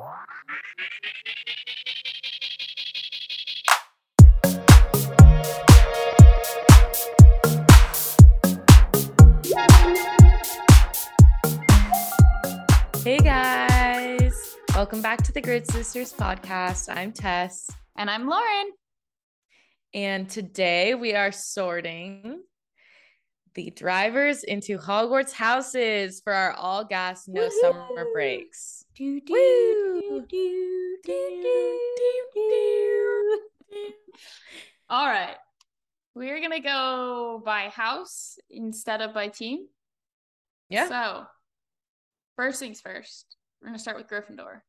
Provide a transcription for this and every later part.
Hey guys, welcome back to the Grid Sisters podcast. I'm Tess. And I'm Lauren. And today we are sorting the drivers into Hogwarts houses for our all gas, no Woohoo! summer breaks. Do, do, do. All right. We're going to go by house instead of by team. Yeah. So, first things first, we're going to start with Gryffindor.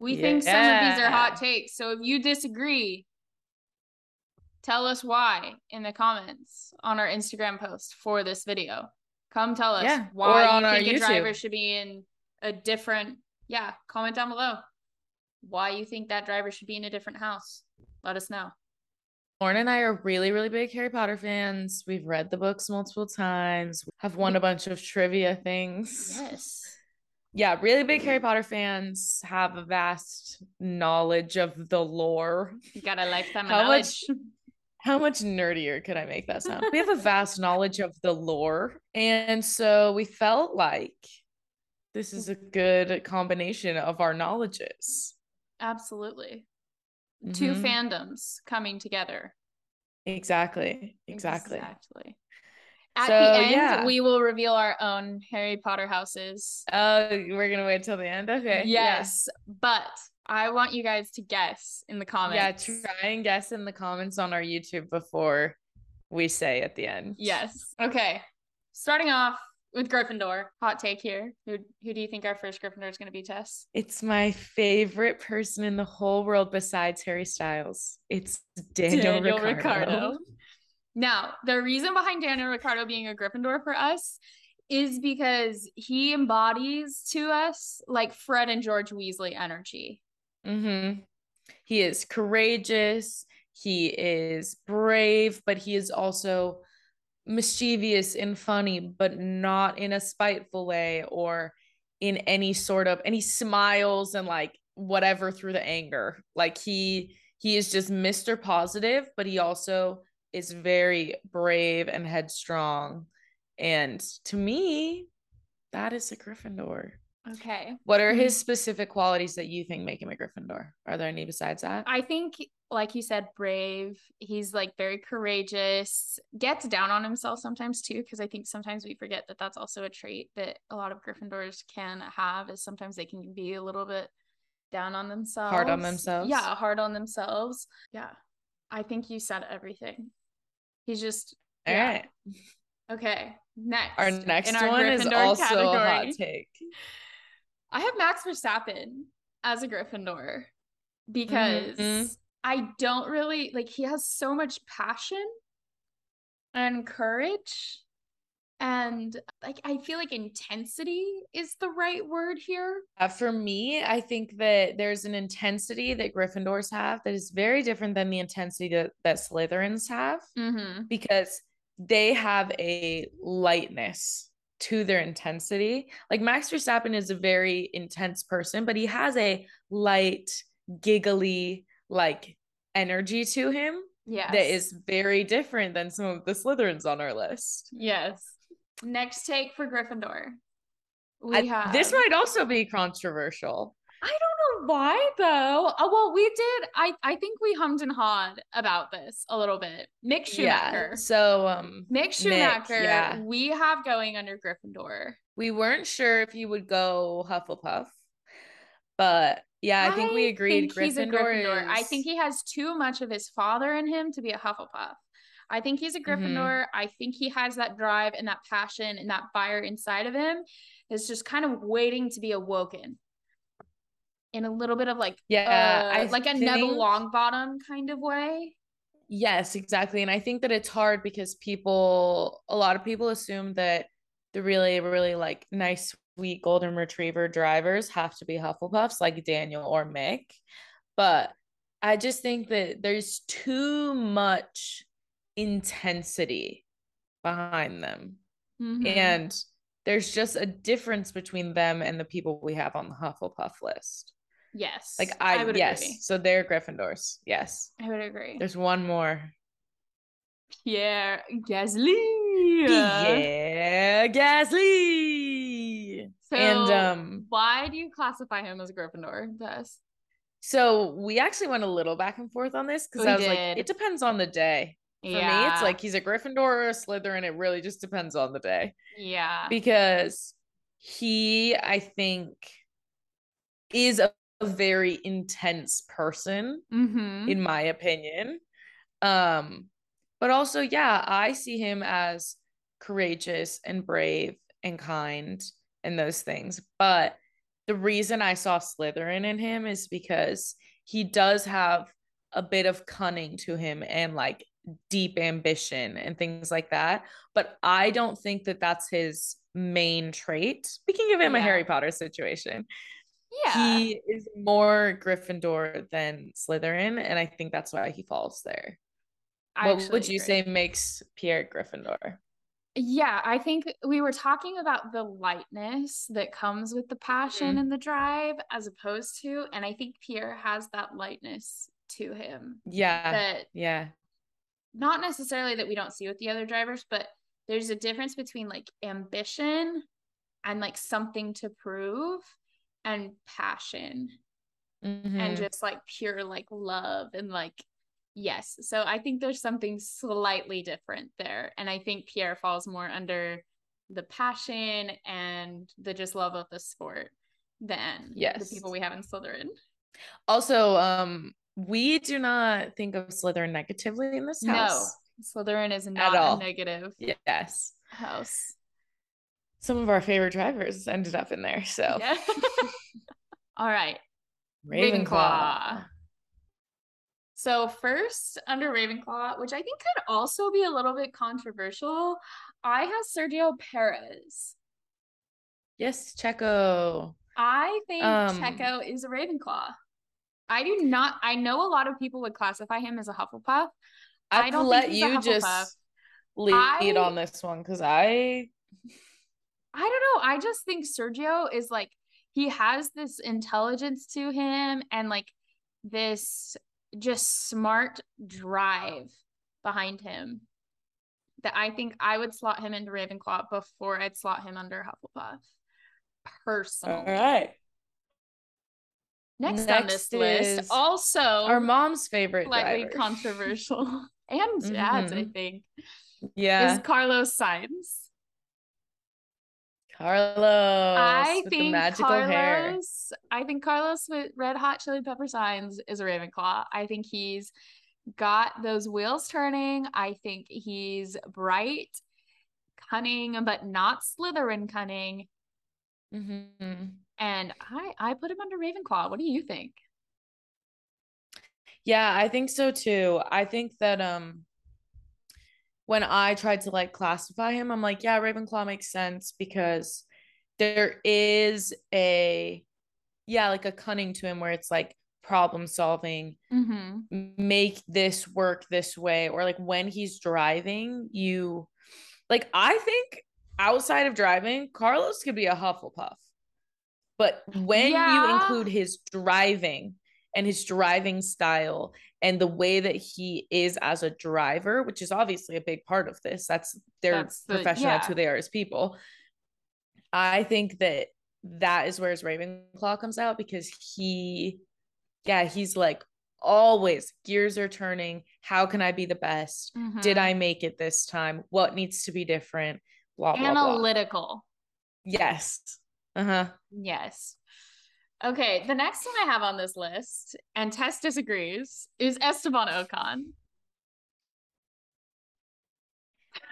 We think some of these are hot takes. So, if you disagree, tell us why in the comments on our Instagram post for this video. Come tell us Yeah, why on you our think a driver should be in a different. Yeah, comment down below why you think that driver should be in a different house. Let us know. Lauren and I are really, really big Harry Potter fans. We've read the books multiple times, have won a mm-hmm. bunch of trivia things. Yes. Yeah, really big Harry Potter fans have a vast knowledge of the lore. You got a lifetime of How knowledge. much how much nerdier could I make that sound? We have a vast knowledge of the lore. And so we felt like this is a good combination of our knowledges. Absolutely. Two Mhm. fandoms coming together. Exactly. Exactly. Exactly. At So, the end, yeah. we will reveal our own Harry Potter houses. Oh, we're gonna wait till the end. Okay. yeah. Yes, but I want you guys to guess in the comments. Yeah, try and guess in the comments on our YouTube before we say at the end. Yes. Okay. Starting off with Gryffindor. Hot take here. Who who do you think our first Gryffindor is going to be, Tess? It's my favorite person in the whole world besides Harry Styles. It's Daniel, Ricciardo. Now, the reason behind Daniel Ricciardo being a Gryffindor for us is because he embodies to us like Fred and George Weasley energy. Mm-hmm. He is courageous. He is brave, but he is also mischievous and funny, but not in a spiteful way or in any sort of and he smiles and like whatever through the anger. Like he he is just Mr. Positive, but he also is very brave and headstrong. And to me, that is a Gryffindor. Okay. What are Mhm. his specific qualities that you think make him a Gryffindor? Are there any besides that? I think, like you said, brave. He's like very courageous, gets down on himself sometimes too, because I think sometimes we forget that that's also a trait that a lot of Gryffindors can have, is sometimes they can be a little bit down on themselves. Hard on themselves? Yeah, hard on themselves. Yeah. I think you said everything. He's just, All yeah. right. okay. Next. Our next our one is Gryffindor also a hot take. I have Max Verstappen as a Gryffindor because Mhm. I don't really like he has so much passion and courage and like I feel like intensity is the right word here. Uh, for me, I think that there's an intensity that Gryffindors have that is very different than the intensity that, that Slytherins have Mm-hmm. because they have a lightness to their intensity. Like Max Verstappen is a very intense person, but he has a light, giggly, like energy to him Yes. that is very different than some of the Slytherins on our list. yes. Next take for Gryffindor. We I- have this might also be controversial. I don't know why though. Oh well, we did. I I think we hummed and hawed about this a little bit. Mick Schumacher. Yeah. So um Mick Schumacher, yeah. we have going under Gryffindor. we weren't sure if he would go Hufflepuff, but yeah, I, think we agreed think he's a Gryffindor. Gryffindor. I think he has too much of his father in him to be a Hufflepuff. I think he's a Mm-hmm. Gryffindor. I think he has that drive and that passion and that fire inside of him. It's just kind of waiting to be awoken. In a little bit of like, Yeah, uh, I like a Neville think- Longbottom kind of way. Yes, exactly. And I think that it's hard because people, a lot of people assume that the really, really like nice, sweet golden retriever drivers have to be Hufflepuffs like Daniel or Mick. But I just think that there's too much intensity behind them. Mhm. And there's just a difference between them and the people we have on the Hufflepuff list. Yes. Like I, would yes. agree. So they're Gryffindors. Yes. I would agree. There's one more. Pierre Gasly. Yeah, Gasly. So and um why do you classify him as a Gryffindor? Thus. so we actually went a little back and forth on this because I was did. like, it depends on the day. For me, it's like he's a Gryffindor or a Slytherin. It really just depends on the day. yeah. because he i think is a, a very intense person mm-hmm. in my opinion. Um but also yeah i see him as courageous and brave and kind and those things. But the reason i saw slytherin in him is because he does have a bit of cunning to him and like deep ambition and things like that. But i don't think that that's his main trait. We can give him a harry potter situation yeah. he is more gryffindor than slytherin and i think that's why he falls there I what would you agree. say makes pierre gryffindor Yeah, I think we were talking about the lightness that comes with the passion Mhm. and the drive as opposed to, and I think Pierre has that lightness to him yeah that yeah not necessarily that we don't see with the other drivers, but there's a difference between like ambition and like something to prove and passion Mhm. and just like pure like love and like yes. So i think there's something slightly different there and i think pierre falls more under the passion and the just love of the sport than Yes. the people we have in slytherin. Also um we do not think of slytherin negatively in this house. No slytherin is not a negative yes. house some of our favorite drivers ended up in there so yeah all right ravenclaw, Ravenclaw. So first under Ravenclaw, which I think could also be a little bit controversial, I have Sergio Perez. yes checo I think Um, Checo is a Ravenclaw. I do not. I know a lot of people would classify him as a Hufflepuff. I i've don't think let he's you just lead I- on this one because i I don't know. I just think Sergio is like he has this intelligence to him and like this just smart drive behind him that I think I would slot him into Ravenclaw before I'd slot him under Hufflepuff. Personally. all right Next, on this list, also our mom's favorite slightly driver. controversial and dad's, I Mhm. think, yeah is Carlos Sainz. Carlos I think magical Carlos. hair I think Carlos with Red Hot Chili Pepper Sainz is a Ravenclaw. I think he's got those wheels turning. I think he's bright, cunning, but not Slytherin cunning. Mhm. And I I put him under Ravenclaw. What do you think? Yeah, I think so too. I think that um when I tried to like classify him, I'm like, yeah, Ravenclaw makes sense because there is a yeah, like a cunning to him where it's like problem solving, Mm-hmm. make this work this way or like when he's driving, you like I think outside of driving, Carlos could be a Hufflepuff. But when you include his driving and his driving style and the way that he is as a driver, which is obviously a big part of this, that's they're That's the- professional yeah. who they are as people. I think that that is where his Ravenclaw comes out because he, yeah, he's like always gears are turning. How can I be the best? Did Mhm. I make it this time? What needs to be different? Blah blah blah. analytical? Yes. Uh huh. Yes. Okay, the next one I have on this list, and Tess disagrees, is Esteban Ocon.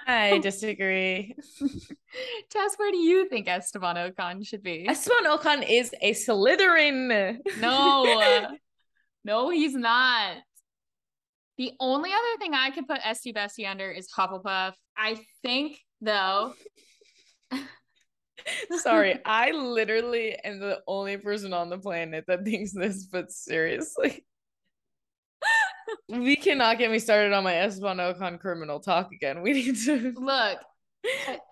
I disagree. Tess, where do you think Esteban Ocon should be? Esteban Ocon is a Slytherin. No, no, he's not. The only other thing I could put Esty Bestie under is Hufflepuff. I think, though, Sorry, I literally am the only person on the planet that thinks this, but seriously. we cannot get me started on my Esteban Ocon criminal talk again. We need to look,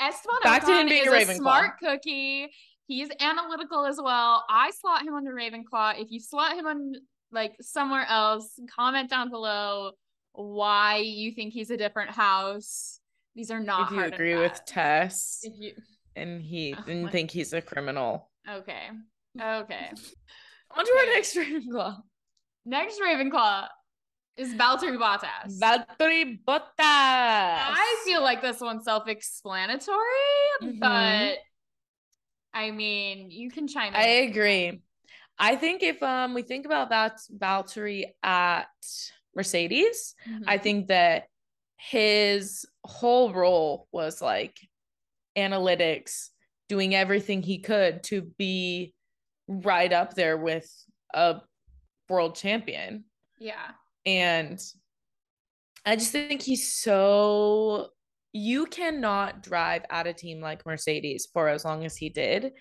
Esteban Back to Ocon him being is a a, Ravenclaw. smart cookie. He's analytical as well. I slot him under Ravenclaw. If you slot him on like somewhere else, comment down below why you think he's a different house. These are not. If you agree with Tess, if you and he oh didn't think he's a criminal. Okay. Okay. On to our next Ravenclaw. Next Ravenclaw is Valtteri Bottas. Valtteri Bottas. I feel like this one's self-explanatory, mm-hmm. but I mean, you can chime in. I agree. I think if um we think about that Valtteri at Mercedes, mm-hmm. I think that his whole role was like analytics, doing everything he could to be right up there with a world champion. Yeah. And I just think he's so you cannot drive at a team like Mercedes for as long as he did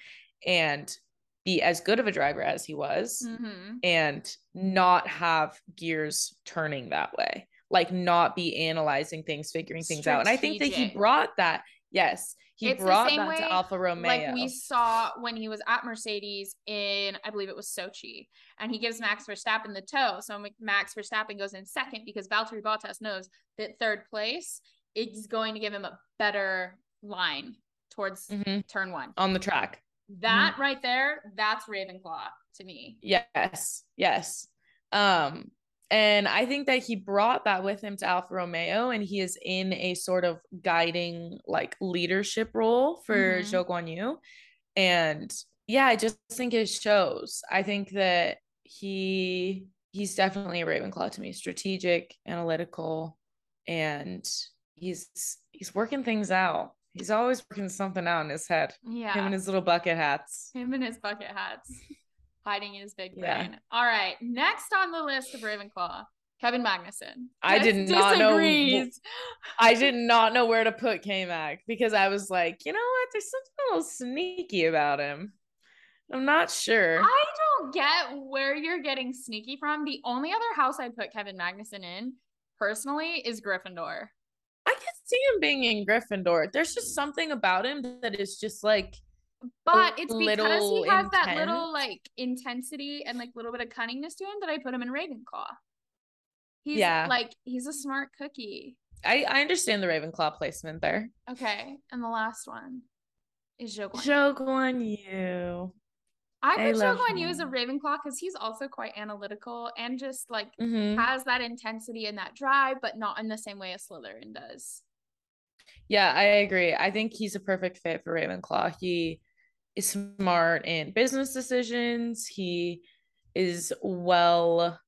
and be as good of a driver as he was mm-hmm. and not have gears turning that way like not be analyzing things figuring things Strategic. out and i think that he brought that yes he it's brought that way, to Alfa Romeo. Like we saw when he was at Mercedes in, I believe it was Sochi, and he gives Max Verstappen the toe. So Max Verstappen goes in second because Valtteri Bottas knows that third place is going to give him a better line towards mm-hmm. turn one on the track. That mm-hmm. right there, that's Ravenclaw to me. Yes, yes. Um, and I think that he brought that with him to Alfa Romeo, and he is in a sort of guiding, like leadership role for mm-hmm. Zhou Guan Yu. And yeah, I just think it shows. I think that he he's definitely a Ravenclaw to me, strategic, analytical, and he's he's working things out. He's always working something out in his head. Yeah. Him and his little bucket hats. Him and his bucket hats hiding his big brain. Yeah. All right. Next on the list of Ravenclaw, Kevin Magnussen. I did not disagrees. know. I did not know where to put K Mag because I was like, you know what? There's something a little sneaky about him. I'm not sure. I don't get where you're getting sneaky from. The only other house I'd put Kevin Magnussen in personally is Gryffindor. I can see him being in Gryffindor. There's just something about him that is just like but it's because he has intense. that little like intensity and like little bit of cunningness to him that I put him in Ravenclaw. He's yeah. like he's a smart cookie. I I understand the Ravenclaw placement there. Okay, and the last one is Zhou Guan. Guan Yu. I put Zhou Guan Yu as a Ravenclaw because he's also quite analytical and just like mm-hmm. has that intensity and that drive, but not in the same way as Slytherin does. Yeah, I agree. I think he's a perfect fit for Ravenclaw. He is smart in business decisions. He is well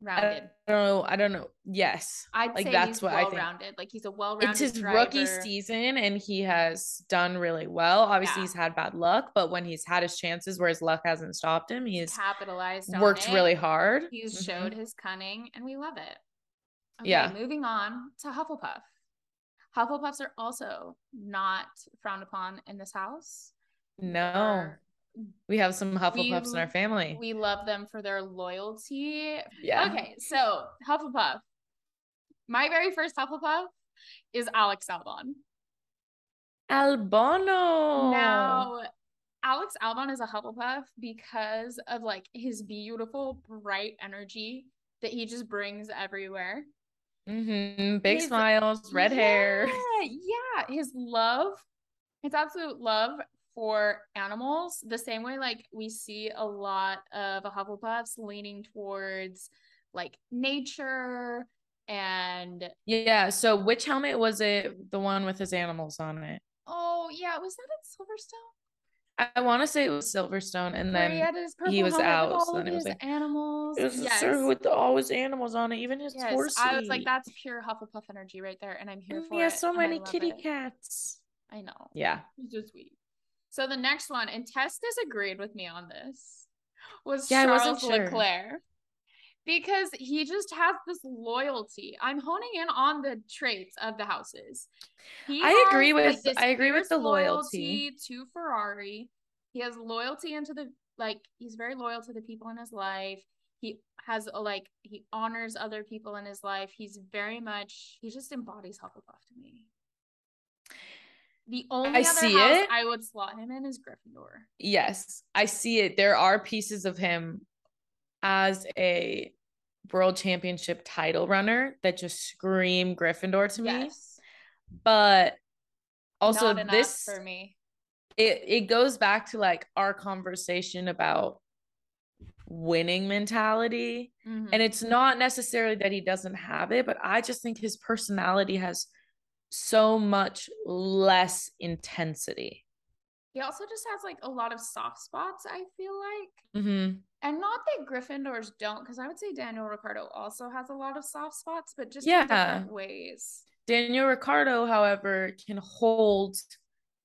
rounded. I don't know. I don't know. Yes, I'd like say that's what well I think. Rounded. Like he's a well-rounded. It's his driver. rookie season, and he has done really well. Obviously, yeah. he's had bad luck, but when he's had his chances where his luck hasn't stopped him, he's capitalized. Worked really hard. He's mm-hmm. showed his cunning, and we love it. Okay, yeah. Moving on to Hufflepuff. Hufflepuffs are also not frowned upon in this house. No. We have some Hufflepuffs we, in our family. We love them for their loyalty. Yeah. Okay, so Hufflepuff. My very first Hufflepuff is Alex Albon. Albano. Now, Alex Albon is a Hufflepuff because of like his beautiful, bright energy that he just brings everywhere. Mm-hmm. Big his, smiles, red yeah, hair. Yeah, his love, his absolute love for animals, the same way like we see a lot of Hufflepuffs leaning towards like nature and yeah. So which helmet was it? The one with his animals on it? Oh yeah, was that at Silverstone? I want to say it was Silverstone, and then he, he was out. So then it was like animals. It was yes. a with the, all his animals on it, even his yes. I was like, that's pure Hufflepuff energy right there, and I'm here mm, for he it. He has so many kitty it. cats. I know. Yeah, he's just sweet. So the next one, and Tess disagreed with me on this, was yeah, Charles sure. Leclerc. Because he just has this loyalty. I'm honing in on the traits of the houses. He I agree with I agree with the loyalty. loyalty to Ferrari. He has loyalty into the like he's very loyal to the people in his life. He has a like he honors other people in his life. He's very much he just embodies Hufflepuff to me. The only I other see house it. I would slot him in is Gryffindor. Yes, I see it. There are pieces of him as a world championship title runner that just scream Gryffindor to me. Yes. But also this for me. it it goes back to like our conversation about winning mentality. Mhm. And it's not necessarily that he doesn't have it, but I just think his personality has so much less intensity. he also just has like a lot of soft spots, I feel like. Mm-hmm. And not that Gryffindors don't, because I would say Daniel Ricciardo also has a lot of soft spots, but just Yeah. in different ways. Daniel Ricciardo, however, can hold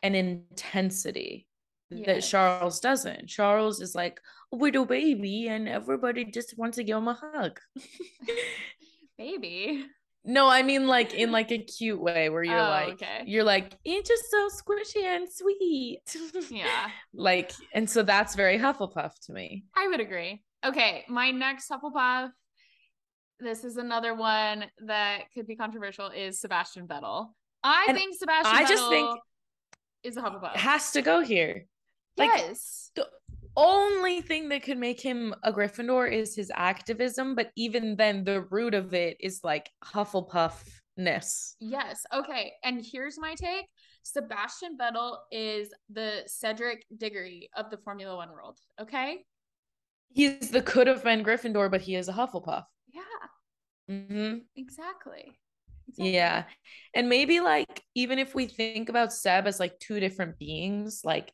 an intensity that Charles doesn't. Charles is like a little baby, and everybody just wants to give him a hug. Maybe. No, I mean like in like a cute way where you're Oh, like okay. you're like it's just so squishy and sweet. Yeah. like and so that's very Hufflepuff to me. I would agree. Okay, my next Hufflepuff. This is another one that could be controversial. Is Sebastian Vettel? I And think Sebastian. I just think- is a Hufflepuff. Has to go here. like- yes. Only thing that could make him a Gryffindor is his activism, but even then, the root of it is like Hufflepuffness. Yes. Okay. And here's my take. Sebastian Vettel is the Cedric Diggory of the Formula One world. Okay. He's the could have been Gryffindor, but he is a Hufflepuff. Yeah. hmm Exactly. Exactly. Yeah. And maybe like, even if we think about Seb as like two different beings, like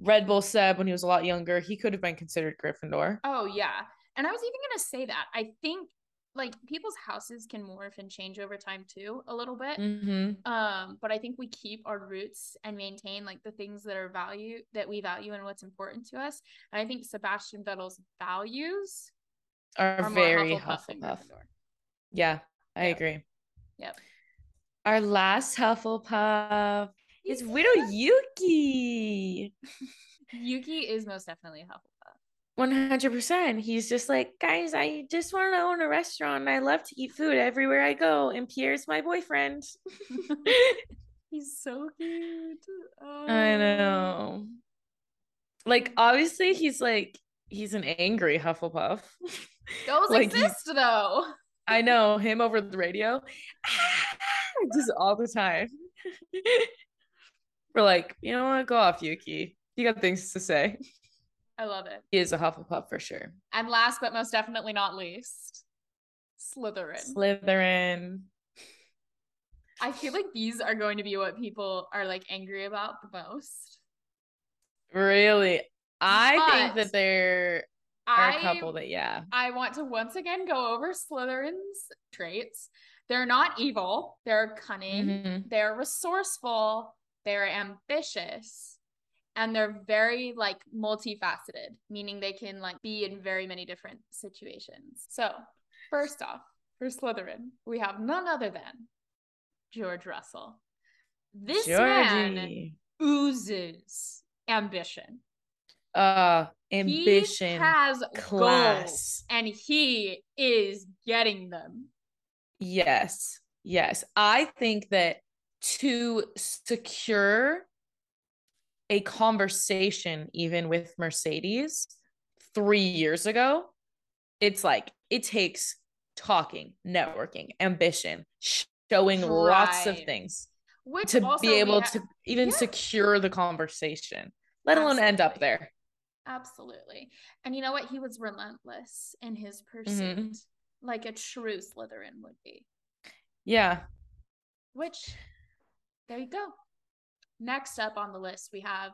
Red Bull Seb when he was a lot younger, he could have been considered Gryffindor. Oh yeah. And I was even gonna say that. I think like people's houses can morph and change over time too, a little bit. hmm Um, but I think we keep our roots and maintain like the things that are value that we value and what's important to us. And I think Sebastian Vettel's values Are, are very Hufflepuff, Hufflepuff. Yeah, I Yep. agree. Yep. Our last Hufflepuff is Widow Yuki. Yuki is most definitely a Hufflepuff. 100%. He's just like, guys, I just want to own a restaurant. I love to eat food everywhere I go. And Pierre's my boyfriend. He's so cute. Oh. I know. Like, oh. obviously, he's like, he's an angry Hufflepuff. Those Like, exist though. I know him over the radio, just all the time. We're like, you know what? Go off, Yuki. You got things to say. I love it. He is a Hufflepuff for sure. And last but most definitely not least, Slytherin. Slytherin. I feel like these are going to be what people are like angry about the most. Really? I think that there are I a couple that, yeah. I want to once again go over Slytherin's traits. They're not evil. They're cunning. Mhm. They're resourceful. They're ambitious. And they're very like multifaceted, meaning they can like be in very many different situations. So, first off, for Slytherin, we have none other than George Russell. This man oozes ambition. Uh, ambition, He has goals class. and he is getting them. Yes. Yes. I think that to secure a conversation, even with Mercedes three years ago, it's like it takes talking, networking, ambition, showing lots of things Which to be able ha- to even Yeah. secure the conversation, let alone end up there. Absolutely. And you know what? He was relentless in his Mm-hmm. pursuit, like a true Slytherin would be. Yeah. Which, there you go. Next up on the list, we have,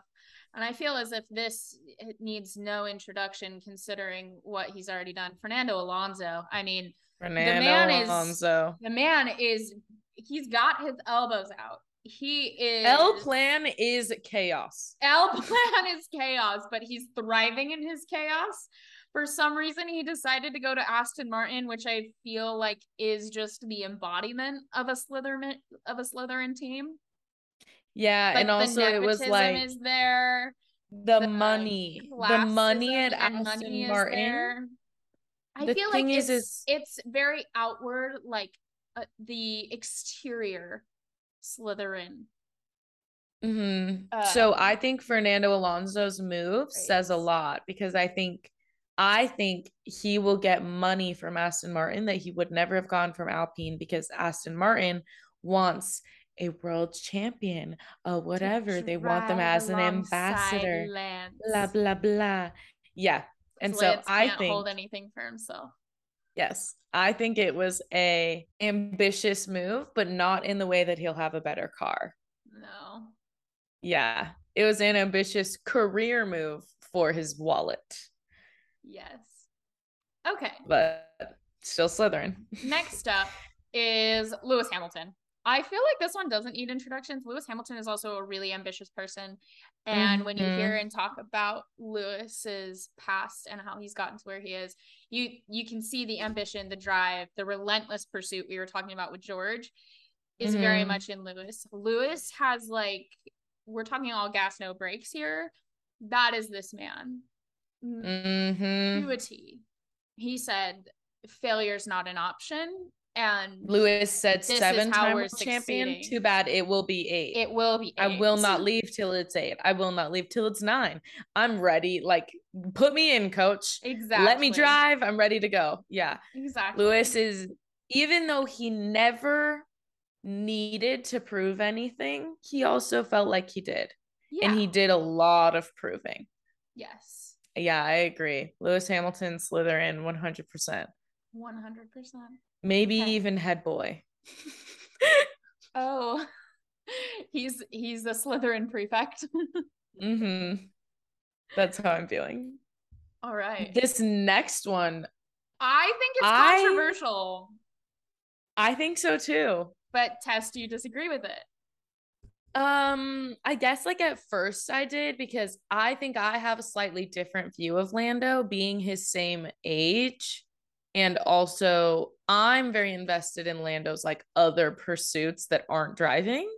and I feel as if this needs no introduction considering what he's already done. Fernando Alonso. I mean, Fernando man is- Alonso. the man is, he's got his elbows out. He is. L plan is chaos. L plan is chaos, but he's thriving in his chaos. For some reason, he decided to go to Aston Martin, which I feel like is just the embodiment of a Slytherin of a Slytherin team. Yeah, Like and also it was like is there, the, the money, the money at Aston money Martin. I The feel like is- it's is- it's very outward, like uh, the exterior Slytherin Mm-hmm. Uh, so I think Fernando Alonso's move says a lot because I think I think he will get money from Aston Martin that he would never have gone from Alpine because Aston Martin wants a world champion, uh, whatever. They want them as an ambassador. Lance. Blah blah blah. Yeah. And 'Cause so Lance I can't think hold anything for himself. yes, I think it was a ambitious move, but not in the way that he'll have a better car. No. Yeah, it was an ambitious career move for his wallet, Yes. Okay. but still Slytherin. Next up is Lewis Hamilton. I feel like this one doesn't need introductions. Lewis Hamilton is also a really ambitious person. And when you hear Mhm. and talk about Lewis's past and how he's gotten to where he is, you you can see the ambition, the drive, the relentless pursuit we were talking about with George is very Mhm. much in Lewis. Lewis has like we're talking all gas no brakes here. That is this man. hmm To a T. He said failure's not an option and Lewis said seven time world champion. Too bad it will be eight. it will be I will not leave till it's eight. I will not leave till it's nine. I'm ready. Like, put me in, coach. Exactly. Let me drive. I'm ready to go. Yeah. Exactly. Lewis is, even though he never needed to prove anything, he also felt like he did. yeah. And he did a lot of proving. yes. Yeah, I agree. Lewis Hamilton, Slytherin, 100%. One hundred percent. Maybe Okay. even head boy. Oh. He's he's a Slytherin prefect. hmm That's how I'm feeling. All right. This next one, I think it's I- controversial, I think so too. but Tess, do you disagree with it? Um, I guess like at first I did because I think I have a slightly different view of Lando being his same age. And also, I'm very invested in Lando's like other pursuits that aren't driving.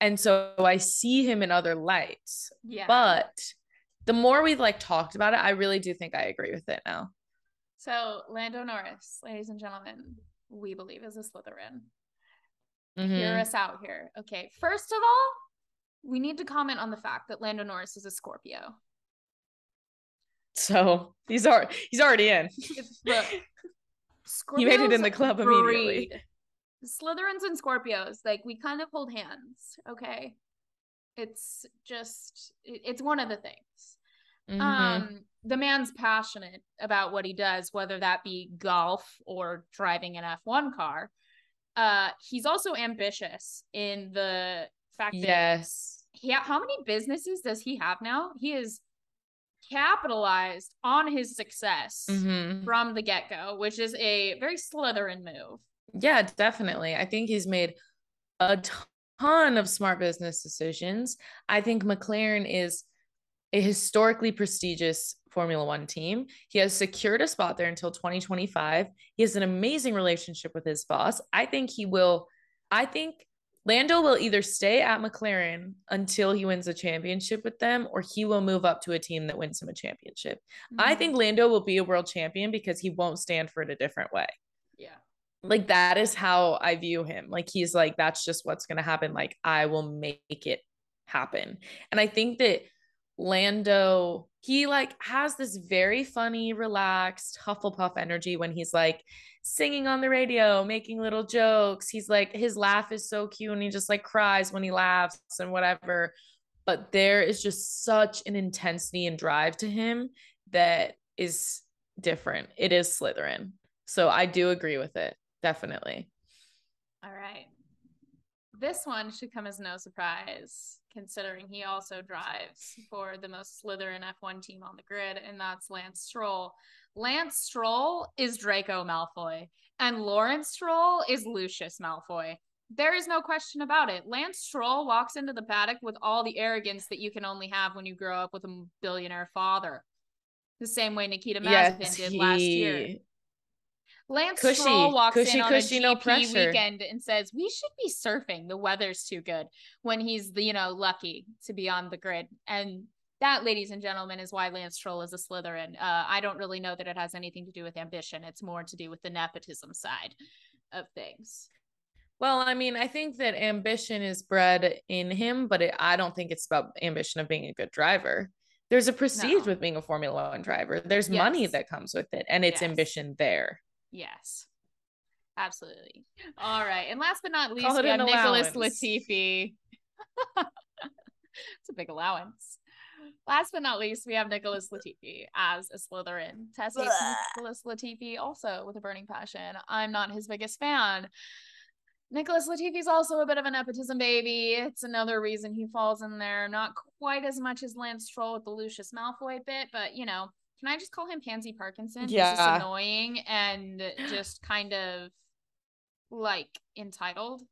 And so I see him in other lights. Yeah. But the more we've like talked about it, I really do think I agree with it now. so Lando Norris, ladies and gentlemen, we believe is a Slytherin. Mhm. Hear us out here. Okay. First of all, we need to comment on the fact that Lando Norris is a Scorpio. So he's already he's already in. Look, He made it in the club immediately. Slytherins and Scorpios, like we kind of hold hands. Okay, it's just it's one of the things. Mhm. Um, the man's passionate about what he does, whether that be golf or driving an F1 car. Uh, he's also ambitious in the fact that yes. Yeah, how many businesses does he have now? He is capitalized on his success Mhm. from the get-go, which is a very Slytherin move. Yeah, definitely. I think he's made a ton of smart business decisions. I think McLaren is a historically prestigious Formula One team. He has secured a spot there until 2025. He has an amazing relationship with his boss. I think he will, I think Lando will either stay at McLaren until he wins a championship with them, or he will move up to a team that wins him a championship. I Mhm. think Lando will be a world champion because he won't stand for it a different way yeah. like that is how I view him. Like he's like that's just what's going to happen. Like I will make it happen. And I think that Lando he like has this very funny, relaxed Hufflepuff energy when he's like singing on the radio, making little jokes. He's like his laugh is so cute and he just like cries when he laughs and whatever. But there is just such an intensity and drive to him that is different. It is Slytherin. So I do agree with it. Definitely. All right. This one should come as no surprise, considering he also drives for the most Slytherin F1 team on the grid, and that's Lance Stroll. Lance Stroll is Draco Malfoy, and Lawrence Stroll is Lucius Malfoy. There is no question about it. Lance Stroll walks into the paddock with all the arrogance that you can only have when you grow up with a billionaire father. The same way Nikita Mazepin Yes, did last year. Lance Cushy, Stroll walks cushy, in on cushy, a no GP pressure. weekend and says, "We should be surfing. The weather's too good." When he's, you know, lucky to be on the grid, and that, ladies and gentlemen, is why Lance Stroll is a Slytherin. Uh, I don't really know that it has anything to do with ambition. It's more to do with the nepotism side of things. Well, I mean, I think that ambition is bred in him, but it, I don't think it's about ambition of being a good driver. There's a prestige No. with being a Formula One driver. There's Yes. money that comes with it, and it's Yes. ambition there. Yes. Absolutely. All right. And last but not least, we have Nicholas. Latifi. it's a big allowance. Last but not least, we have Nicholas Latifi as a Slytherin. Tess hates Nicholas Latifi also with a burning passion. I'm not his biggest fan. Nicholas Latifi's also a bit of a nepotism baby. It's another reason he falls in there. Not quite as much as Lance Stroll with the Lucius Malfoy bit, but you know, can I just call him Pansy Parkinson? He's just Yeah. annoying and just kind of like entitled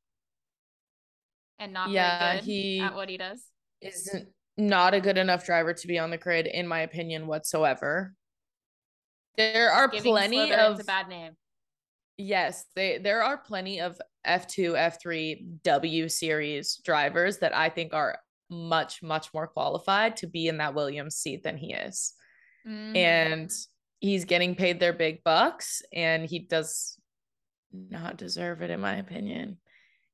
and not Yeah, very good he- at what he does. Isn't not a good enough driver to be on the grid, in my opinion, whatsoever. There are Giving plenty of a bad name. Yes, they there are plenty of F2, F3, W series drivers that I think are much much more qualified to be in that Williams seat than he is. And Mhm. he's getting paid their big bucks and he does not deserve it in my opinion.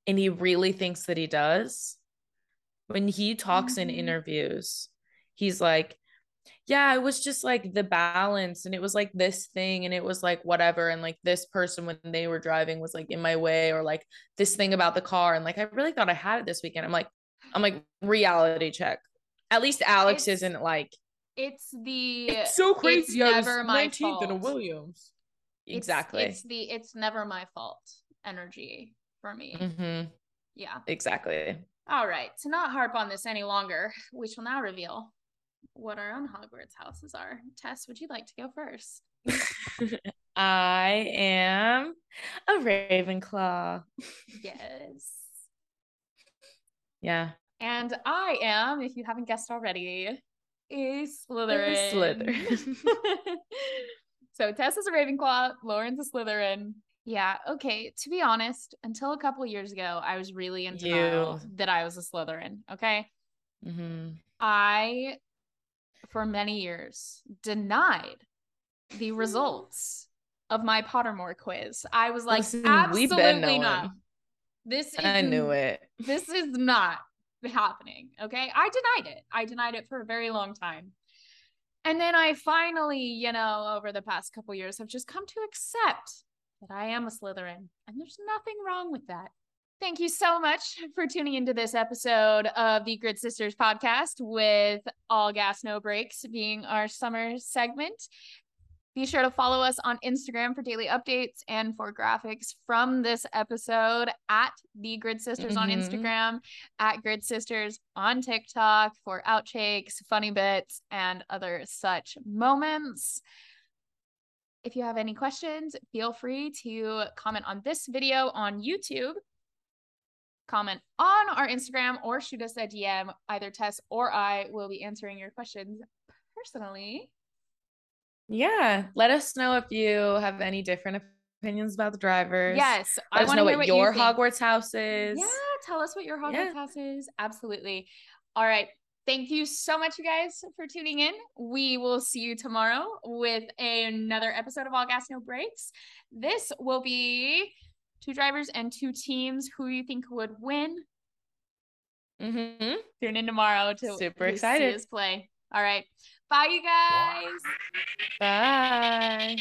And he really thinks that he does. When he talks in Mhm. interviews, he's like yeah, it was just like the balance and it was like this thing and it was like whatever and like this person when they were driving was like in my way or like this thing about the car and like I really thought I had it this weekend. I'm like I'm like reality check. At least Alex It's- isn't like it's the it's so crazy. I was never my 19th in a fault. Williams. it's- Exactly. It's, the it's never my fault energy for me. hmm Yeah. Exactly. All right. To not harp on this any longer, we shall now reveal what our own Hogwarts houses are. Tess, would you like to go first? I am a Ravenclaw. Yes. Yeah. And I am, if you haven't guessed already, a Slytherin. Slytherin. so Tess is a Ravenclaw, Lauren's a Slytherin. Yeah, okay. To be honest, until a couple years ago, I was really into You. that I was a Slytherin. Okay. Mm-hmm. I, for many years, denied the results of my Pottermore quiz. I was like, Listen, absolutely not. This is I knew it. this is not happening. Okay. I denied it. I denied it for a very long time. And then I finally, you know, over the past couple years have just come to accept that I am a Slytherin. And there's nothing wrong with that. Thank you so much for tuning into this episode of the Grid Sisters podcast with All Gas No Breaks being our summer segment. Be sure to follow us on Instagram for daily updates and for graphics from this episode at the Grid Sisters on Mhm. Instagram, at Grid Sisters on TikTok for outtakes, funny bits, and other such moments. If you have any questions, feel free to comment on this video on YouTube, comment on our Instagram, or shoot us a DM. Either Tess or I will be answering your questions personally. Yeah. Let us know if you have any different opinions about the drivers. Yes, I Let us want know to hear what what your you. Hogwarts house is. Yeah, tell us what your Hogwarts Yeah. house is. Absolutely. All right. Thank you so much, you guys, for tuning in. We will see you tomorrow with another episode of All Gas No Breaks. This will be two drivers and two teams. Who you think would win? Mm-hmm. Tune in tomorrow to Super to see excited. us play. All right. Bye, you guys. Bye.